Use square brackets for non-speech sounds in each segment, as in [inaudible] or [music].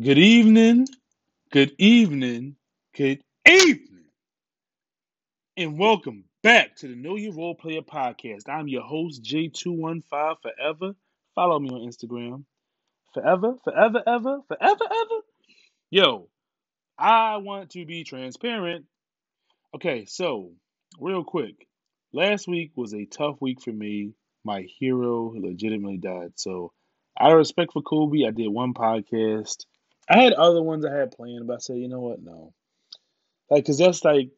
Good evening, good evening, good evening, and welcome back to the Know Your Role Player podcast. I'm your host, J215 Forever. Follow me on Instagram. Forever, forever, ever, forever, ever. Yo, I want to be transparent. Okay, so, real quick. Last week was a tough week for me. My hero legitimately died. So, out of respect for Kobe, I did one podcast. I had other ones I had planned, but I said, you know what? No. Like, cause that's like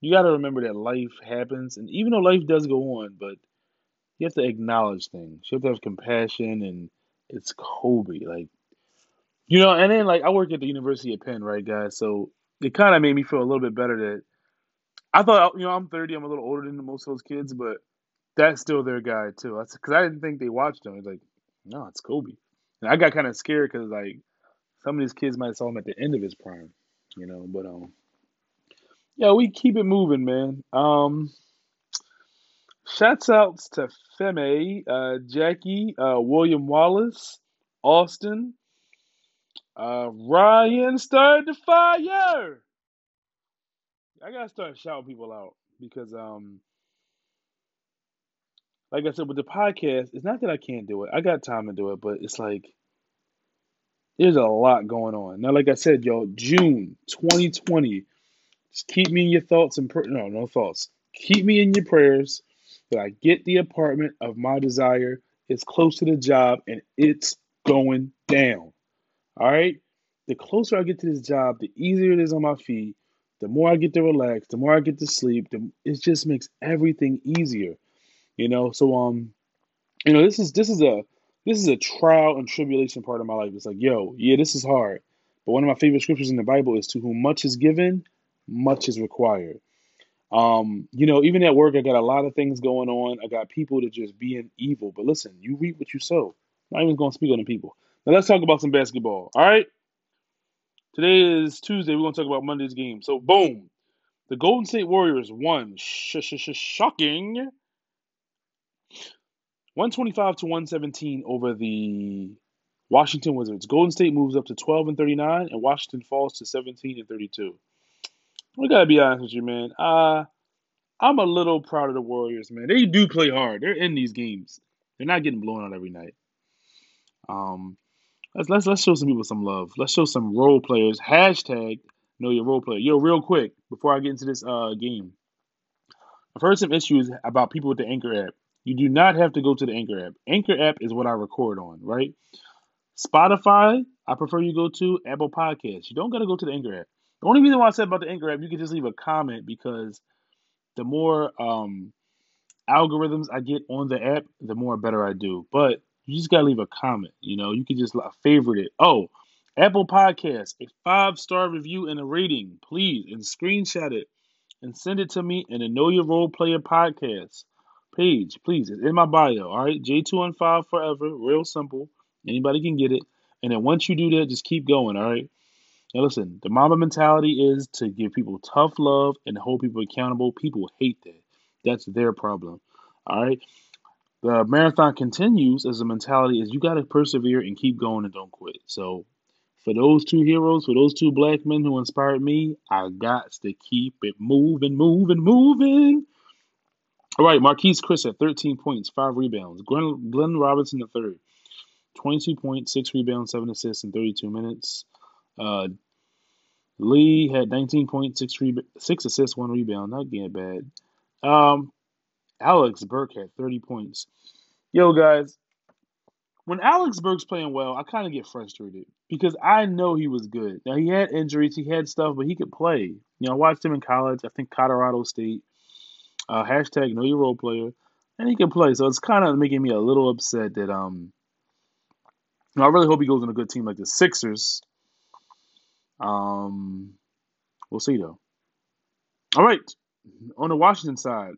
you got to remember that life happens, and even though life does go on, but you have to acknowledge things. You have to have compassion, and it's Kobe, like you know. And then like I work at the University of Penn, right, guys? So it kind of made me feel a little bit better that I thought, you know, I'm 30, I'm a little older than most of those kids, but that's still their guy too. Because I didn't think they watched him. It's like, no, it's Kobe. And I got kind of scared because like some of these kids might saw him at the end of his prime, you know. But um, yeah, we keep it moving, man. Um, shouts outs to Femi, uh, Jackie, uh, William Wallace, Austin, uh, Ryan started the fire. I gotta start shouting people out because um, like I said with the podcast, it's not that I can't do it. I got time to do it, but it's like there's a lot going on. Now, like I said, yo, June 2020. Just keep me in your thoughts and pr- no, no thoughts. Keep me in your prayers that I get the apartment of my desire. It's close to the job and it's going down. All right. The closer I get to this job, the easier it is on my feet. The more I get to relax, the more I get to sleep. The, it just makes everything easier. You know. So um, you know, this is this is a this is a trial and tribulation part of my life. It's like, yo, yeah, this is hard. But one of my favorite scriptures in the Bible is to whom much is given, much is required. Um, you know, even at work, I got a lot of things going on. I got people that just being evil. But listen, you reap what you sow. I'm not even going to speak on the people. Now let's talk about some basketball. All right. Today is Tuesday. We're going to talk about Monday's game. So, boom. The Golden State Warriors won. Shocking. 125 to 117 over the Washington Wizards. Golden State moves up to 12 and 39, and Washington falls to 17 and 32. We gotta be honest with you, man. Uh, I'm a little proud of the Warriors, man. They do play hard. They're in these games. They're not getting blown out every night. Um, let's let's let's show some people some love. Let's show some role players. Hashtag know your role player. Yo, real quick before I get into this uh game, I've heard some issues about people with the Anchor app. You do not have to go to the Anchor app. Anchor app is what I record on, right? Spotify, I prefer you go to Apple Podcasts. You don't got to go to the Anchor app. The only reason why I said about the Anchor app, you can just leave a comment because the more um, algorithms I get on the app, the more better I do. But you just gotta leave a comment. You know, you can just like, favorite it. Oh, Apple Podcasts, a five star review and a rating, please, and screenshot it and send it to me in the Know Your Role Player podcast page, please. It's in my bio. All right, J215 forever, real simple. Anybody can get it. And then once you do that, just keep going. All right. Now listen, the Mamba mentality is to give people tough love and hold people accountable. People hate that. That's their problem. All right. The marathon continues as a mentality is you got to persevere and keep going and don't quit. So for those two heroes, for those two black men who inspired me, I got to keep it moving, moving, moving. All right, Marquese Chriss at 13 points, 5 rebounds. Glenn, Glenn Robinson third, 22 points, 6 rebounds, 7 assists in 32 minutes. Uh, Lee had 19 points, 6, re- 6 assists, 1 rebound. Not getting bad. Um, Alec Burks had 30 points. Yo, guys, when Alec Burks's playing well, I kind of get frustrated because I know he was good. Now, he had injuries, he had stuff, but he could play. You know, I watched him in college, I think Colorado State. Uh, hashtag know your role player. And he can play. So it's kind of making me a little upset that, um, you know, I really hope he goes on a good team like the Sixers. Um, we'll see, though. All right. On the Washington side,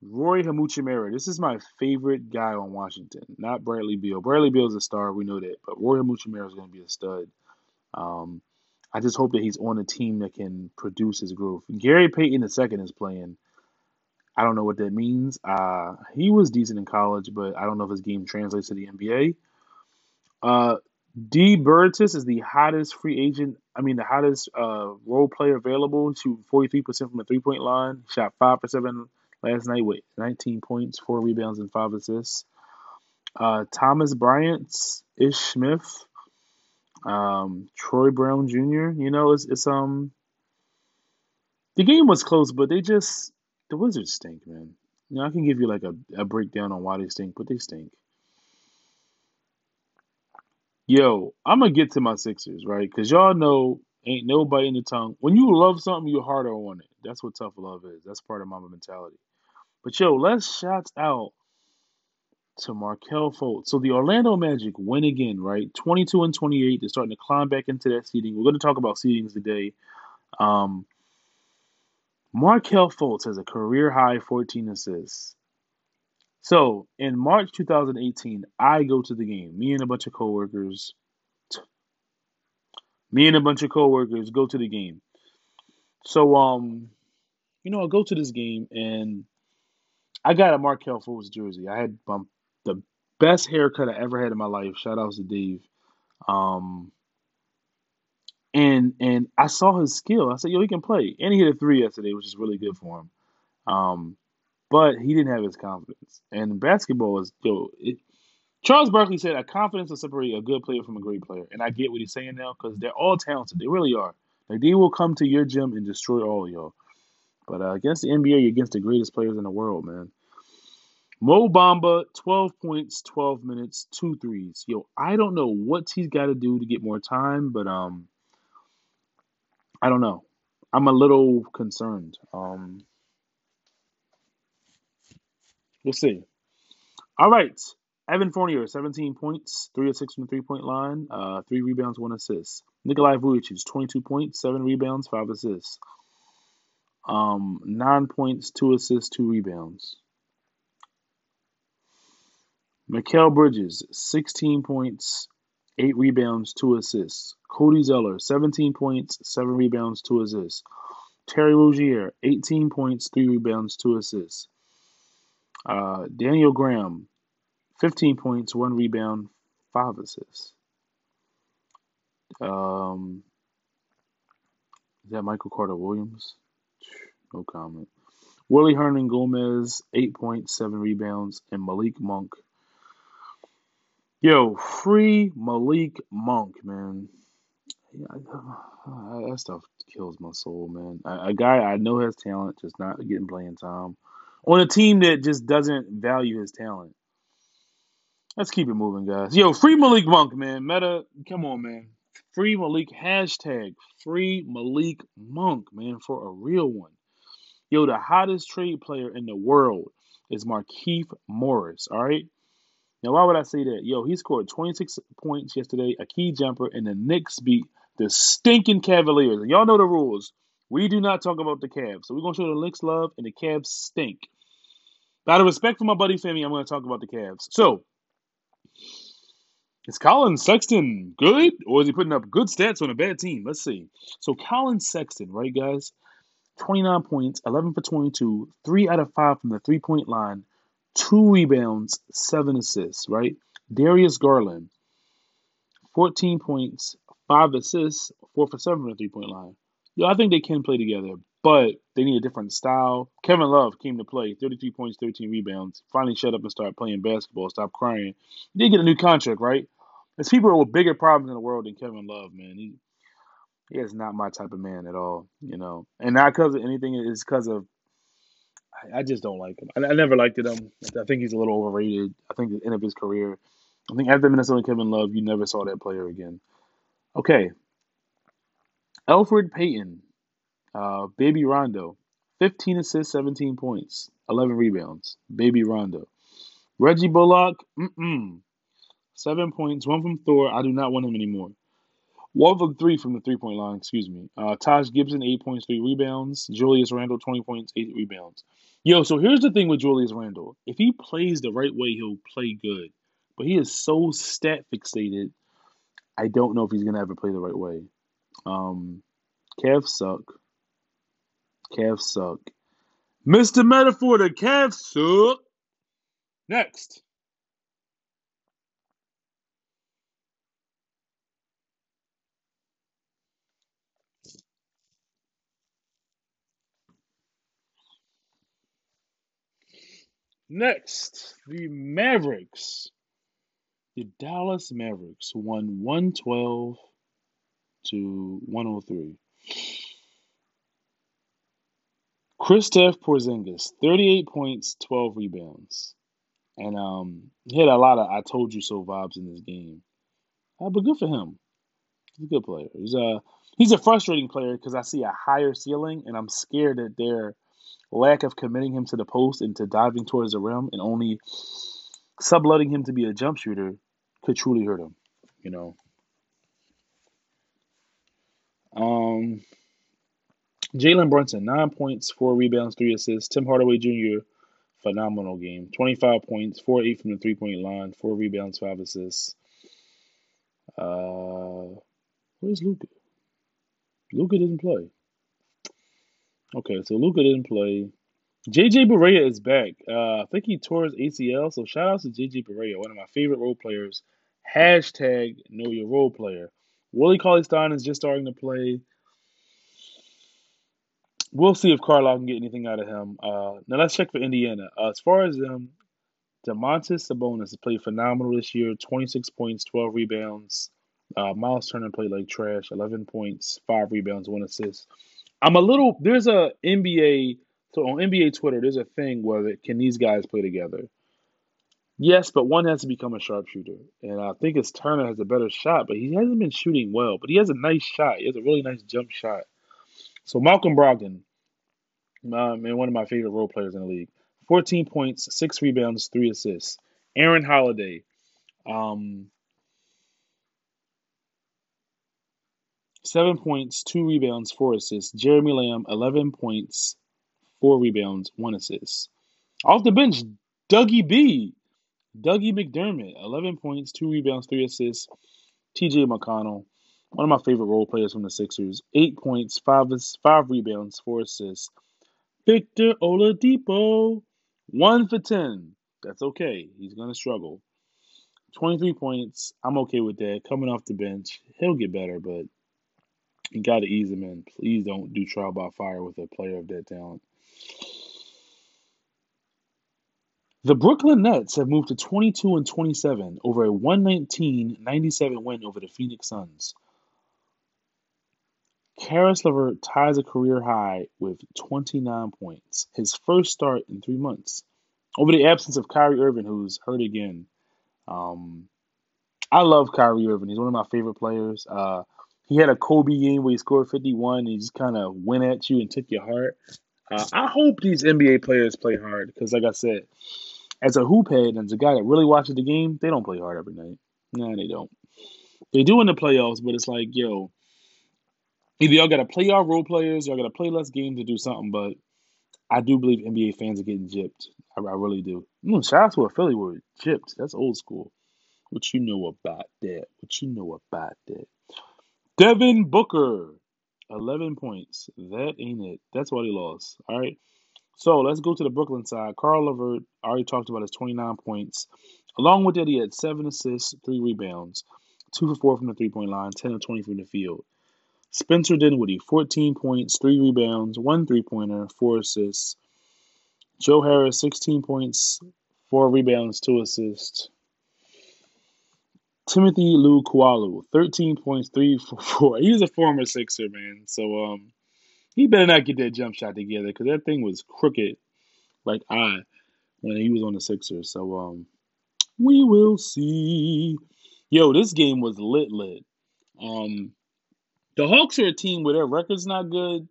Roy Hachimura. This is my favorite guy on Washington, not Bradley Beal. Bradley Beal is a star, we know that, but Roy Hachimura is going to be a stud. Um, I just hope that he's on a team that can produce his growth. Gary Payton II is playing. I don't know what that means. Uh, he was decent in college, but I don't know if his game translates to the NBA. Uh, D Bertans is the hottest free agent. I mean, the hottest uh, role player available. Shooting forty three percent from the three point line. Shot five for seven last night with nineteen points, four rebounds, and five assists. Uh, Thomas Bryant, Ish Smith, um, Troy Brown Jr. You know, it's it's um the game was close, but they just the Wizards stink, man. Know, I can give you like a, a breakdown on why they stink, but they stink. Yo, I'm gonna get to my Sixers, right? Because y'all know ain't nobody in the tongue. When you love something, you're harder on it. That's what tough love is. That's part of my mentality. But yo, let's shout out to Markelle Fultz. So the Orlando Magic win again, right? 22 and 28. They're starting to climb back into that seeding. We're going to talk about seedings today. Um, Markelle Fultz has a career high 14 assists. So in March 2018, I go to the game. Me and a bunch of coworkers. Me and a bunch of coworkers go to the game. So um, you know, I go to this game and I got a Markelle Fultz jersey. I had the best haircut I ever had in my life. Shout out to Dave. Um, and and I saw his skill. I said, yo, he can play. And he hit a three yesterday, which is really good for him. Um, but he didn't have his confidence. And basketball is yo. It, Charles Barkley said a confidence will separate a good player from a great player, and I get what he's saying now because they're all talented. They really are. Like they will come to your gym and destroy all y'all. But uh, against the NBA, you're against the greatest players in the world, man. Mo Bamba, 12 points, 12 minutes, two threes. Yo, I don't know what he's got to do to get more time, but um, I don't know. I'm a little concerned. Um, We'll see. All right. Evan Fournier, 17 points, 3 or 6 from the three point line, uh, 3 rebounds, 1 assist. Nikolai Vucevic, 22 points, 7 rebounds, 5 assists. Um, 9 points, 2 assists, 2 rebounds. Mikal Bridges, 16 points, 8 rebounds, 2 assists. Cody Zeller, 17 points, 7 rebounds, 2 assists. Terry Rozier, 18 points, 3 rebounds, 2 assists. Uh, Daniel Graham, 15 points, one rebound, five assists. Um, is that Michael Carter Williams? No comment. Willy Hernangomez, eight points, seven rebounds, and Malik Monk. Yo, free Malik Monk, man. Yeah, uh, that stuff kills my soul, man. A, a guy I know has talent, just not getting playing time on a team that just doesn't value his talent. Let's keep it moving, guys. Yo, free Malik Monk, man. Meta, come on, man. Free Malik, hashtag free Malik Monk, man, for a real one. Yo, the hottest trade player in the world is Markieff Morris, all right? Now, why would I say that? Yo, he scored 26 points yesterday, a key jumper, and the Knicks beat the stinking Cavaliers. And y'all know the rules. We do not talk about the Cavs. So we're going to show the Knicks love, and the Cavs stink. But out of respect for my buddy Femi, I'm going to talk about the Cavs. So, is Collin Sexton good, or is he putting up good stats on a bad team? Let's see. So, Collin Sexton, right, guys? 29 points, 11 for 22, 3 out of 5 from the three point line, 2 rebounds, 7 assists, right? Darius Garland, 14 points, 5 assists, 4 for 7 from the three point line. Yeah, I think they can play together, but they need a different style. Kevin Love came to play, 33 points, 13 rebounds. Finally shut up and start playing basketball. Stop crying. Did get a new contract, right? There's people with bigger problems in the world than Kevin Love, man. He he is not my type of man at all, you know. And not because of anything, it's because of I, I, just don't like him. I, I, never liked him. I think he's a little overrated. I think the end of his career. I think after Minnesota Kevin Love, you never saw that player again. Okay. Elfrid Payton, uh, Baby Rondo, 15 assists, 17 points, 11 rebounds. Baby Rondo. Reggie Bullock, mm-mm. Seven points, one from Thor. I do not want him anymore. One from three from the three point line, excuse me. Uh, Taj Gibson, eight points, three rebounds. Julius Randle, 20 points, eight rebounds. Yo, so here's the thing with Julius Randle. If he plays the right way, he'll play good. But he is so stat fixated, I don't know if he's going to ever play the right way. Um, Cavs suck. Cavs suck. Mr. Metaphor, the Cavs suck. Next. Next, the Mavericks. The Dallas Mavericks won 112 to 103. Kristaps Porzingis, 38 points, 12 rebounds. And um, he had a lot of I told you so vibes in this game. Uh, but good for him. He's a good player. He's a he's a frustrating player because I see a higher ceiling, and I'm scared that their lack of committing him to the post and to diving towards the rim and only subletting him to be a jump shooter could truly hurt him. You know. Um, Jalen Brunson, nine points, four rebounds, three assists. Tim Hardaway Jr., phenomenal game. 25 points, 4 8 from the three point line, four rebounds, five assists. Uh, where's Luka? Luka didn't play. Okay, so Luka didn't play. JJ Barea is back. Uh, I think he tore his ACL, so shout out to JJ Barea, one of my favorite role players. Hashtag know your role player. Willie Cauley Stein is just starting to play. We'll see if Carlisle can get anything out of him. Uh, now let's check for Indiana. Uh, as far as them, Domantas Sabonis has played phenomenal this year. 26 points, 12 rebounds. Uh, Miles Turner played like trash. 11 points, 5 rebounds, 1 assist. I'm a little, there's a NBA, so on NBA Twitter, there's a thing where can these guys play together? Yes, but one has to become a sharpshooter. And I think it's Turner has a better shot, but he hasn't been shooting well. But he has a nice shot. He has a really nice jump shot. So Malcolm Brogdon, um, and one of my favorite role players in the league, 14 points, six rebounds, three assists. Aaron Holiday, um, seven points, two rebounds, four assists. Jeremy Lamb, 11 points, four rebounds, one assist. Off the bench, Dougie B. Dougie McDermott, 11 points, two rebounds, three assists. TJ McConnell, one of my favorite role players from the Sixers. Eight points, five five rebounds, four assists. Victor Oladipo, one for ten. That's okay. He's gonna struggle. 23 points. I'm okay with that. Coming off the bench, he'll get better, but you got to ease him in. Please don't do trial by fire with a player of that talent. The Brooklyn Nets have moved to 22 and 27 over a 119-97 win over the Phoenix Suns. Caris LeVert ties a career high with 29 points, his first start in three months. Over the absence of Kyrie Irving, who's hurt again. Um, I love Kyrie Irving. He's one of my favorite players. Uh, he had a Kobe game where he scored 51 and he just kind of went at you and took your heart. Uh, I hope these NBA players play hard because, like I said, as a hoop head and as a guy that really watches the game, they don't play hard every night. Nah, they don't. They do in the playoffs, but it's like, yo, either y'all got to play y'all role players, y'all got to play less games to do something. But I do believe NBA fans are getting gypped. I, I really do. Mm, shout out to a Philly word, gypped. That's old school. What you know about that? What you know about that? Devin Booker, 11 points. That ain't it. That's why he lost. All right. So let's go to the Brooklyn side. Caris LeVert, already talked about his 29 points. Along with that, he had seven assists, three rebounds, two for four from the three point line, 10 of 20 from the field. Spencer Dinwiddie, 14 points, three rebounds, one three pointer, four assists. Joe Harris, 16 points, four rebounds, two assists. Timothy Luwawu, 13 points, three for four. He's a former Sixer, man. So um, he better not get that jump shot together because that thing was crooked like I when he was on the Sixers. So um, we will see. Yo, this game was lit, lit. Um, the Hawks are a team where their record's not good,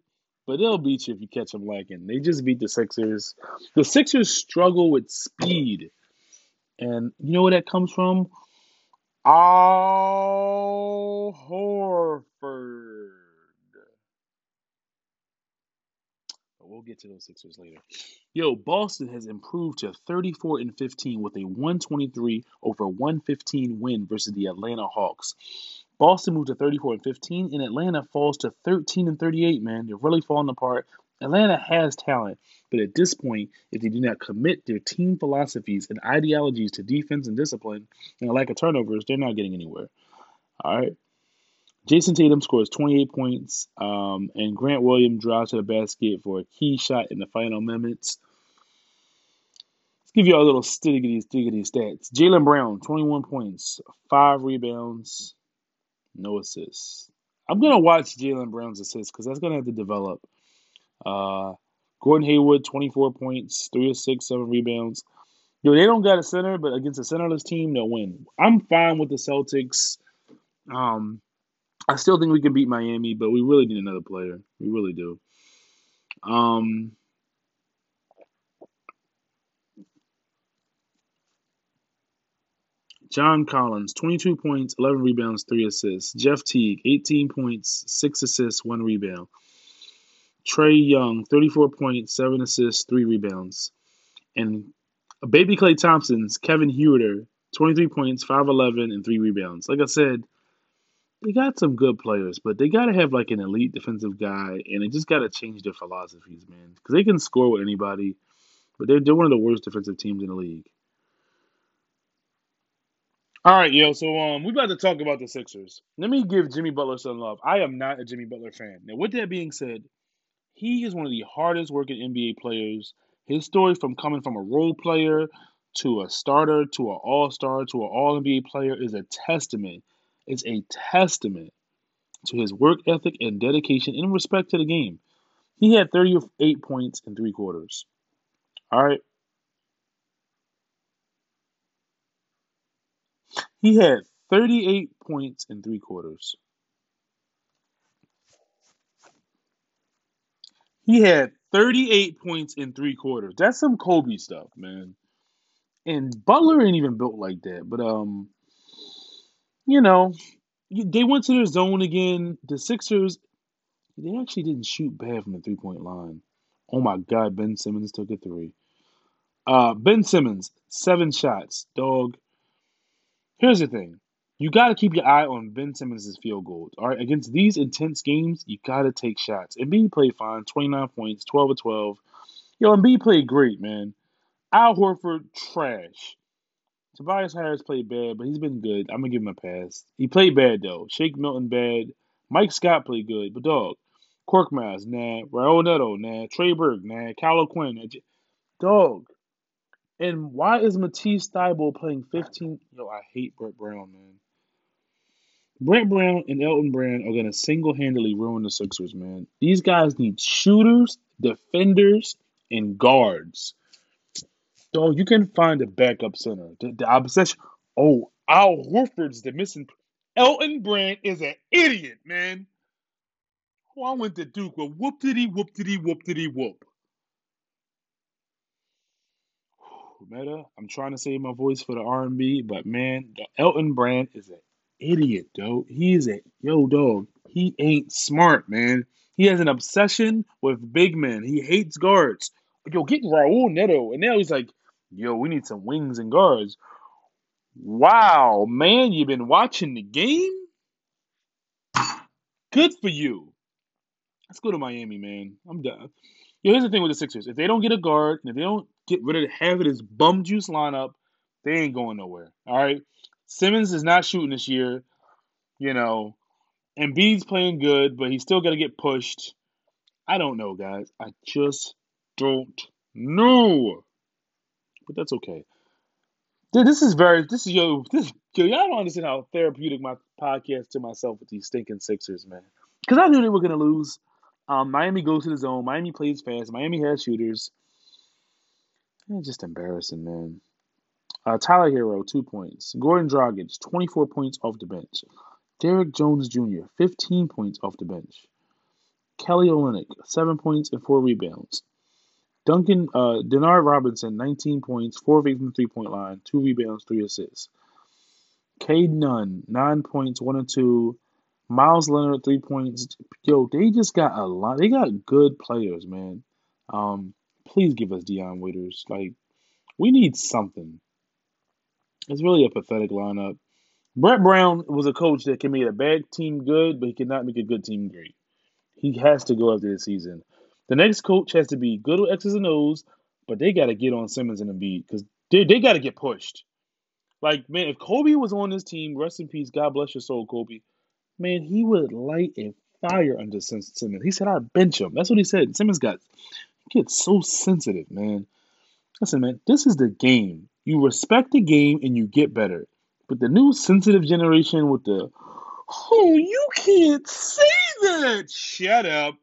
but they'll beat you if you catch them lacking. They just beat the Sixers. The Sixers struggle with speed, and you know where that comes from? Al Horford. But we'll get to those Sixers later. Yo, Boston has improved to 34 and 15 with a 123 over 115 win versus the Atlanta Hawks. Boston moved to 34 and 15, and Atlanta falls to 13 and 38. Man, they're really falling apart. Atlanta has talent, but at this point, if they do not commit their team philosophies and ideologies to defense and discipline and a lack of turnovers, they're not getting anywhere. All right. Jayson Tatum scores 28 points, um, and Grant Williams drives to the basket for a key shot in the final minutes. Let's give you a little stiggity stiggity stats. Jaylen Brown, 21 points, five rebounds, no assists. I'm gonna watch Jaylen Brown's assists because that's gonna have to develop. Uh, Gordon Hayward, 24 points, three six, seven rebounds. Yo, they don't got a center, but against a centerless team, they'll win. I'm fine with the Celtics. Um, I still think we can beat Miami, but we really need another player. We really do. Um, John Collins, 22 points, 11 rebounds, 3 assists. Jeff Teague, 18 points, 6 assists, 1 rebound. Trae Young, 34 points, 7 assists, 3 rebounds. And baby Klay Thompson's Kevin Huerter, 23 points, 5'11, and 3 rebounds. Like I said, they got some good players, but they got to have like an elite defensive guy, and they just got to change their philosophies, man. Because they can score with anybody, but they're, they're one of the worst defensive teams in the league. All right, yo. So um, we about to talk about the Sixers. Let me give Jimmy Butler some love. I am not a Jimmy Butler fan. Now, with that being said, he is one of the hardest working NBA players. His story from coming from a role player to a starter to an All Star to an All NBA player is a testament. It's a testament to his work ethic and dedication in respect to the game. He had 38 points in three quarters. All right. He had 38 points in three quarters. He had 38 points in three quarters. That's some Kobe stuff, man. And Butler ain't even built like that. But um, you know, they went to their zone again. The Sixers, they actually didn't shoot bad from the three point line. Oh my God, Ben Simmons took a three. Uh, Ben Simmons, seven shots, dog. Here's the thing. You got to keep your eye on Ben Simmons' field goals. All right, against these intense games, you got to take shots. And B played fine, 29 points, 12 of 12. Yo, and B played great, man. Al Horford, trash. Tobias Harris played bad, but he's been good. I'm gonna give him a pass. He played bad though. Shake Milton bad. Mike Scott played good, but dog. Korkmaz, nah. Raul Neto, nah. Trey Burke, nah. Kyle O'Quinn, nah. Dog. And why is Matisse Thybulle playing 15? Yo, I hate Brett Brown, man. Brett Brown and Elton Brand are going to single handedly ruin the Sixers, man. These guys need shooters, defenders, and guards. Dog, you can find a backup center. The, the obsession. Oh, Al Horford's the missing. Elton Brand is an idiot, man. Oh, I went to Duke. Well, whoop diddy, whoop diddy, whoop diddy, whoop. Meta. I'm trying to save my voice for the R&B, but man, Elton Brand is an idiot, though. He's a yo dog. He ain't smart, man. He has an obsession with big men. He hates guards. Yo, get Raul Neto, and now he's like, yo, we need some wings and guards. Wow, man, you've been watching the game. Good for you. Let's go to Miami, man. I'm done. Yo, here's the thing with the Sixers. If they don't get a guard, and if they don't get rid of half of this bum juice lineup, they ain't going nowhere. All right. Simmons is not shooting this year. You know, Embiid's playing good, but he's still got to get pushed. I don't know, guys. I just don't know. But that's okay. Dude, this is very this is yo this yo y'all don't understand how therapeutic my podcast to myself with these stinking Sixers, man. Because I knew they were gonna lose. Um, Miami goes to the zone. Miami plays fast. Miami has shooters. It's just embarrassing, man. Uh, Tyler Herro, two points. Goran Dragic, 24 points off the bench. Derrick Jones Jr., 15 points off the bench. Kelly Olynyk, 7 points and 4 rebounds. Duncan, uh, Denard Robinson, 19 points, 4 of 8 from the three point line, 2 rebounds, 3 assists. Cade Nunn, 9 points, 1 and 2. Meyers Leonard, 3 points. Yo, they just got a lot. They got good players, man. Um, please give us Dion Waiters. Like, we need something. It's really a pathetic lineup. Brett Brown was a coach that can make a bad team good, but he cannot make a good team great. He has to go after this season. The next coach has to be good with X's and O's, but they got to get on Simmons and Embiid because they, they got to get pushed. Like, man, if Kobe was on this team, rest in peace, God bless your soul, Kobe, man, he would light a fire under Simmons. He said, I'd bench him. That's what he said. Simmons got he gets so sensitive, man. Listen, man, this is the game. You respect the game and you get better. But the new sensitive generation with the, oh, you can't say that. Shut up.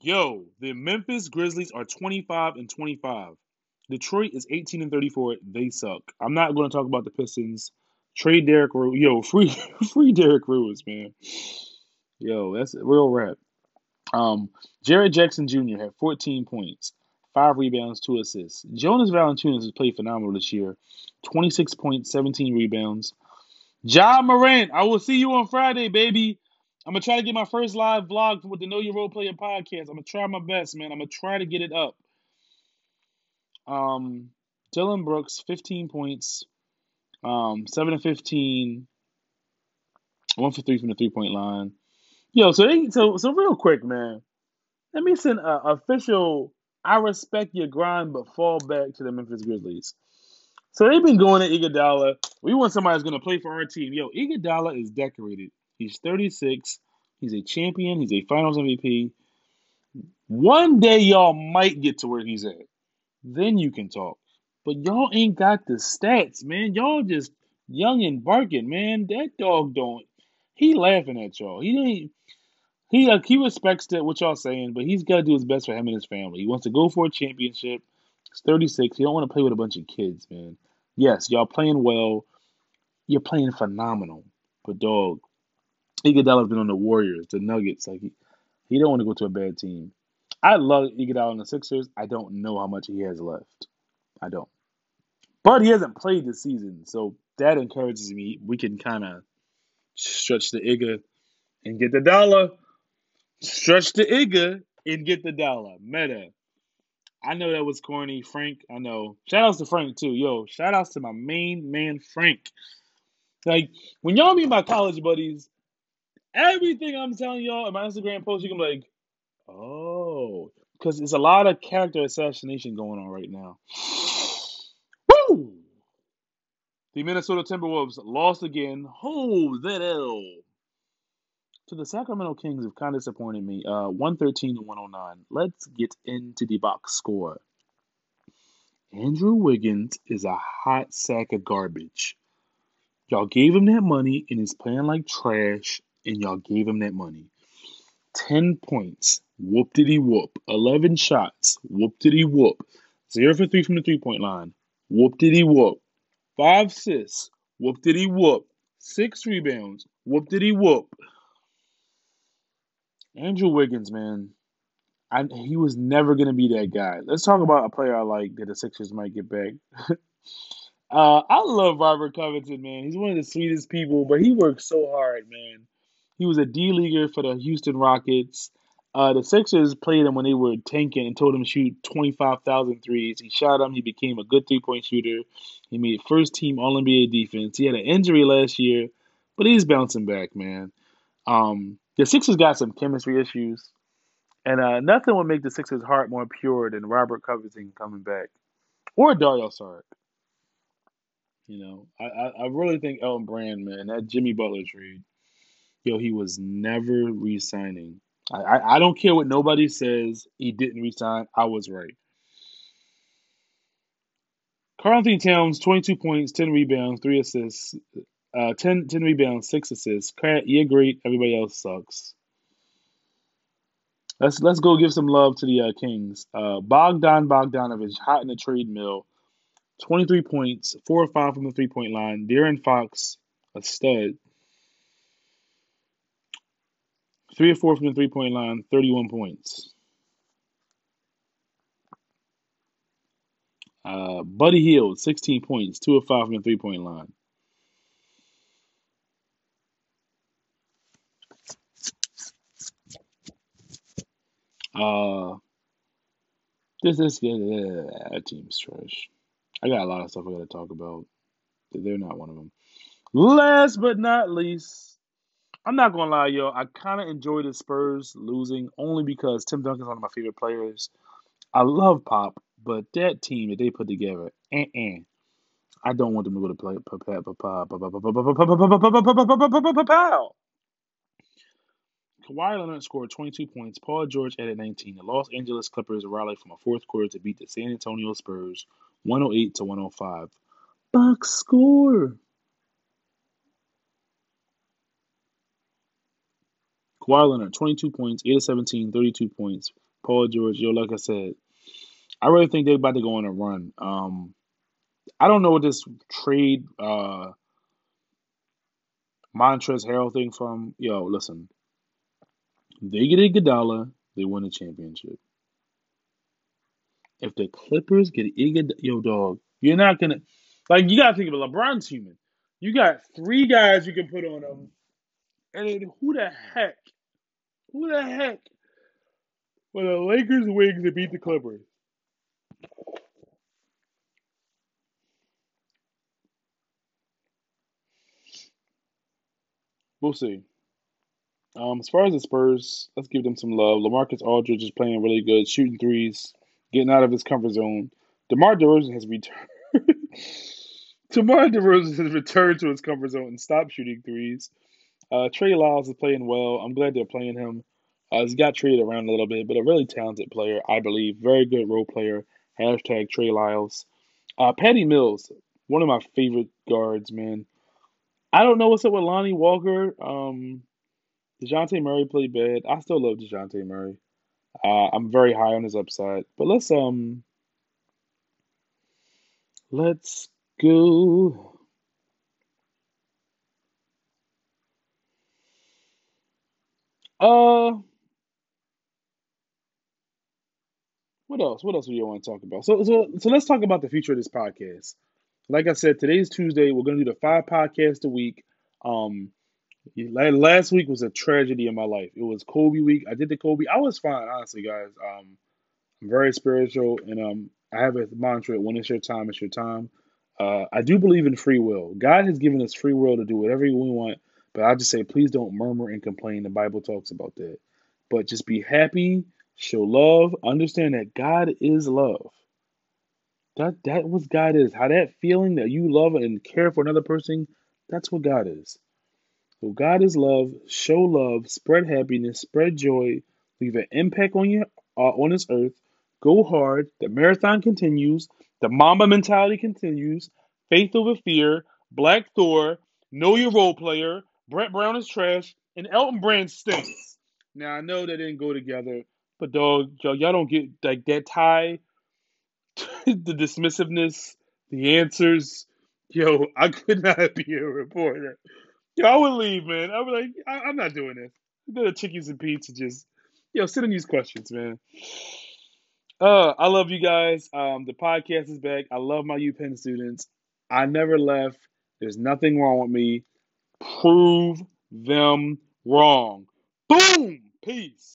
Yo, the Memphis Grizzlies are 25 and 25. Detroit is 18 and 34. They suck. I'm not going to talk about the Pistons. Trade Derrick Rose. Yo, [laughs] free free Derrick Rose, man. Yo, that's real rap. Um, Jaren Jackson Jr. had 14 points, five rebounds, two assists. Jonas Valanciunas has played phenomenal this year. 26 points, 17 rebounds. Ja Morant, I will see you on Friday, baby. I'm gonna try to get my first live vlog with the Know Your Role Player podcast. I'm gonna try my best, man. I'm gonna try to get it up. Um, Dillon Brooks, 15 points, um, 7 and 15, one for three from the three point line. Yo, so they so so real quick, man. Let me send an official. I respect your grind, but fall back to the Memphis Grizzlies. So they've been going to Iguodala. We want somebody who's going to play for our team. Yo, Iguodala is decorated. He's 36. He's a champion. He's a Finals MVP. One day y'all might get to where he's at. Then you can talk. But y'all ain't got the stats, man. Y'all just young and barking, man. That dog don't. He laughing at y'all. He ain't. He uh, he respects that what y'all saying, but he's got to do his best for him and his family. He wants to go for a championship. He's 36. He don't want to play with a bunch of kids, man. Yes, y'all playing well. You're playing phenomenal. But dog, Iguodala's been on the Warriors, the Nuggets. Like he, he don't want to go to a bad team. I love Iguodala on the Sixers. I don't know how much he has left. I don't. But he hasn't played this season, so that encourages me. We can kind of stretch the Iga and get the dollar. Stretch the Iga and get the dollar. Meta. I know that was corny. Frank, I know. Shout outs to Frank too. Yo, shout outs to my main man Frank. Like when y'all meet my college buddies, everything I'm telling y'all in my Instagram post, you can be like, oh, because there's a lot of character assassination going on right now. The Minnesota Timberwolves lost again. Oh, that L. To the Sacramento Kings have kind of disappointed me. Uh, 113 to 109. Let's get into the box score. Andrew Wiggins is a hot sack of garbage. Y'all gave him that money and he's playing like trash, and y'all gave him that money. 10 points. Whoop diddy whoop. 11 shots. Whoop diddy whoop. 0 for 3 from the three point line. Whoop diddy whoop. 5 assists. Whoop diddy whoop. 6 rebounds. Whoop diddy whoop. Andrew Wiggins, man, I, he was never going to be that guy. Let's talk about a player I like that the Sixers might get back. [laughs] uh, I love Robert Covington, man. He's one of the sweetest people, but he works so hard, man. He was a D leaguer for the Houston Rockets. Uh, the Sixers played him when they were tanking and told him to shoot 25,000 threes. He shot them. He became a good three point shooter. He made first team All NBA defense. He had an injury last year, but he's bouncing back, man. Um, the Sixers got some chemistry issues, and uh, nothing would make the Sixers' heart more pure than Robert Covington coming back, or Dario Saric. You know, I, I, I really think Elton Brand, man, that Jimmy Butler trade, yo, he was never re-signing. I, I, I don't care what nobody says. He didn't resign. I was right. Karl-Anthony Towns, 22 points, 10 rebounds, 3 assists, uh, 10, 10 rebounds, 6 assists. You're great. Everybody else sucks. Let's let's go give some love to the uh, Kings. Uh, Bogdan Bogdanovich, hot in the trade mill. 23 points, 4 or 5 from the three point line. De'Aaron Fox, a stud. 3 or 4 from the three point line, 31 points. Uh, Buddy Hield, 16 points, 2 or 5 from the three point line. Uh, this this yeah, that team's trash. I got a lot of stuff I got to talk about. They're not one of them. Last but not least, I'm not gonna lie, yo. I kind of enjoy the Spurs losing only because Tim Duncan's one of my favorite players. I love Pop, but that team that they put together, uh-uh. I don't want them to go to play. Kawhi Leonard scored 22 points. Paul George added 19. The Los Angeles Clippers rallied from a fourth quarter to beat the San Antonio Spurs 108 to 105. Box score. Kawhi Leonard, 22 points, 8 of 17, 32 points. Paul George, yo, like I said, I really think they're about to go on a run. Um, I don't know what this trade uh, Montrezl Harrell thing from. Yo, listen, they get a Iguodala, they win a championship. If the Clippers get Iguodala, yo, dog, you're not gonna like. You gotta think of. LeBron's human. You got three guys you can put on them, and who the heck, who the heck, when the Lakers wings to beat the Clippers? We'll see. Um, as far as the Spurs, let's give them some love. LaMarcus Aldridge is playing really good, shooting threes, getting out of his comfort zone. DeMar DeRozan has returned. [laughs] DeMar DeRozan has returned to his comfort zone and stopped shooting threes. Uh, Trey Lyles is playing well. I'm glad they're playing him. Uh, he's got traded around a little bit, but a really talented player, I believe. Very good role player. Hashtag Trey Lyles. Uh, Patty Mills, one of my favorite guards, man. I don't know what's up with Lonnie Walker. Um, Dejounte Murray played bad. I still love Dejounte Murray. Uh, I'm very high on his upside. But let's um let's go. Uh what else? What else do you want to talk about? So so so let's talk about the future of this podcast. Like I said, today's Tuesday. We're gonna do the five podcasts a week. Um Last week was a tragedy in my life. It was Kobe week. I did the Kobe. I was fine, honestly, guys. Um, I'm very spiritual, and um, I have a mantra: when it's your time, it's your time. Uh, I do believe in free will. God has given us free will to do whatever we want, but I just say, please don't murmur and complain. The Bible talks about that. But just be happy, show love, understand that God is love. That that was God is. How that feeling that you love and care for another person, that's what God is. So God is love. Show love. Spread happiness. Spread joy. Leave an impact on you uh, on this earth. Go hard. The marathon continues. The Mamba mentality continues. Faith over fear. Black Thor. Know your role player. Brett Brown is trash. And Elton Brand stinks. Now I know they didn't go together, but dog, y'all, y'all don't get like that tie. the dismissiveness, the answers. Yo, I could not be a reporter. Yo, I would leave, man. I would like, I, am not doing this. Do the chickies and pizza. Just, yo, sit in these questions, man. Uh, I love you guys. Um, the podcast is back. I love my UPenn students. I never left. There's nothing wrong with me. Prove them wrong. Boom. Peace.